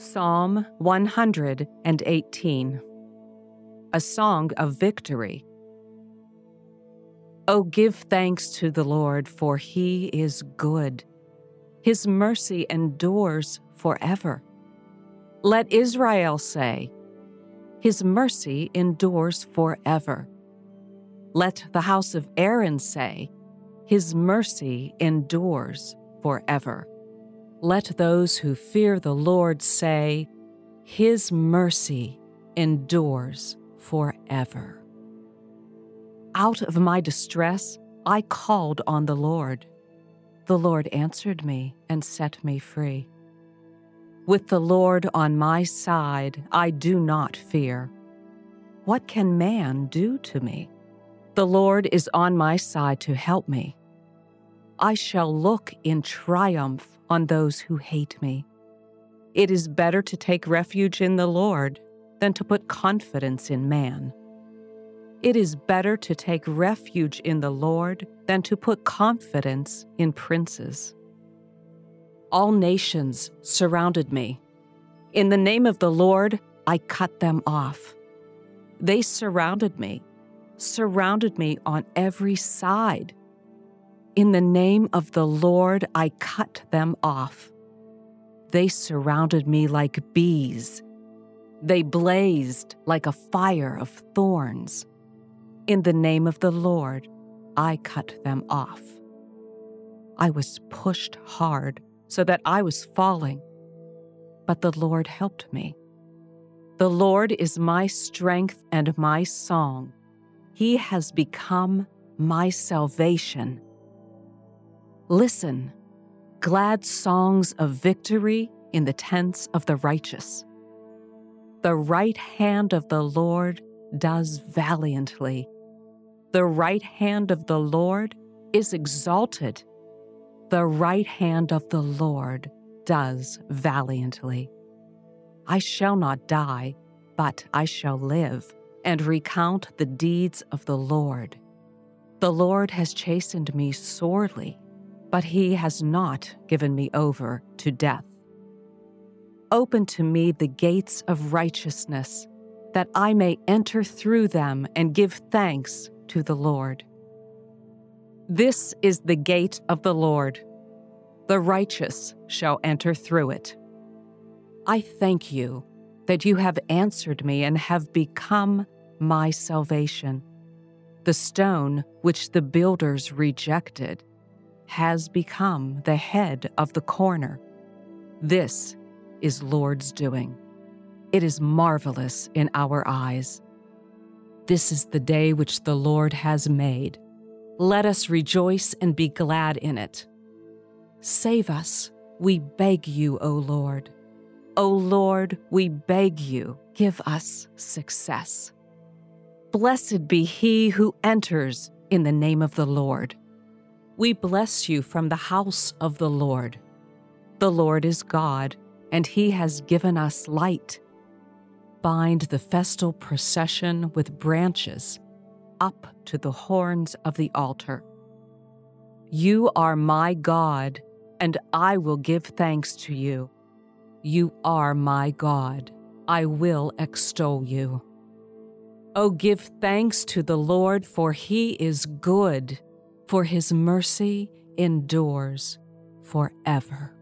Psalm 118 A Song of Victory. O give thanks to the Lord, for he is good. His mercy endures forever. Let Israel say, His mercy endures forever. Let the house of Aaron say, His mercy endures forever. Let those who fear the Lord say, His mercy endures forever. Out of my distress, I called on the Lord. The Lord answered me and set me free. With the Lord on my side, I do not fear. What can man do to me? The Lord is on my side to help me. I shall look in triumph on those who hate me. It is better to take refuge in the Lord than to put confidence in man. It is better to take refuge in the Lord than to put confidence in princes. All nations surrounded me. In the name of the Lord, I cut them off. They surrounded me, surrounded me on every side. In the name of the Lord, I cut them off. They surrounded me like bees. They blazed like a fire of thorns. In the name of the Lord, I cut them off. I was pushed hard so that I was falling, but the Lord helped me. The Lord is my strength and my song. He has become my salvation. Listen, glad songs of victory in the tents of the righteous. The right hand of the Lord does valiantly. The right hand of the Lord is exalted. The right hand of the Lord does valiantly. I shall not die, but I shall live and recount the deeds of the Lord. The Lord has chastened me sorely but he has not given me over to death. Open to me the gates of righteousness, that I may enter through them and give thanks to the Lord. This is the gate of the Lord. The righteous shall enter through it. I thank you that you have answered me and have become my salvation. The stone which the builders rejected has become the head of the corner. This is Lord's doing. It is marvelous in our eyes. This is the day which the Lord has made. Let us rejoice and be glad in it. Save us, we beg you, O Lord. O Lord, we beg you, give us success. Blessed be he who enters in the name of the Lord. We bless you from the house of the Lord. The Lord is God, and he has given us light. Bind the festal procession with branches up to the horns of the altar. You are my God, and I will give thanks to you. You are my God. I will extol you. Oh, give thanks to the Lord, for he is good for his mercy endures forever.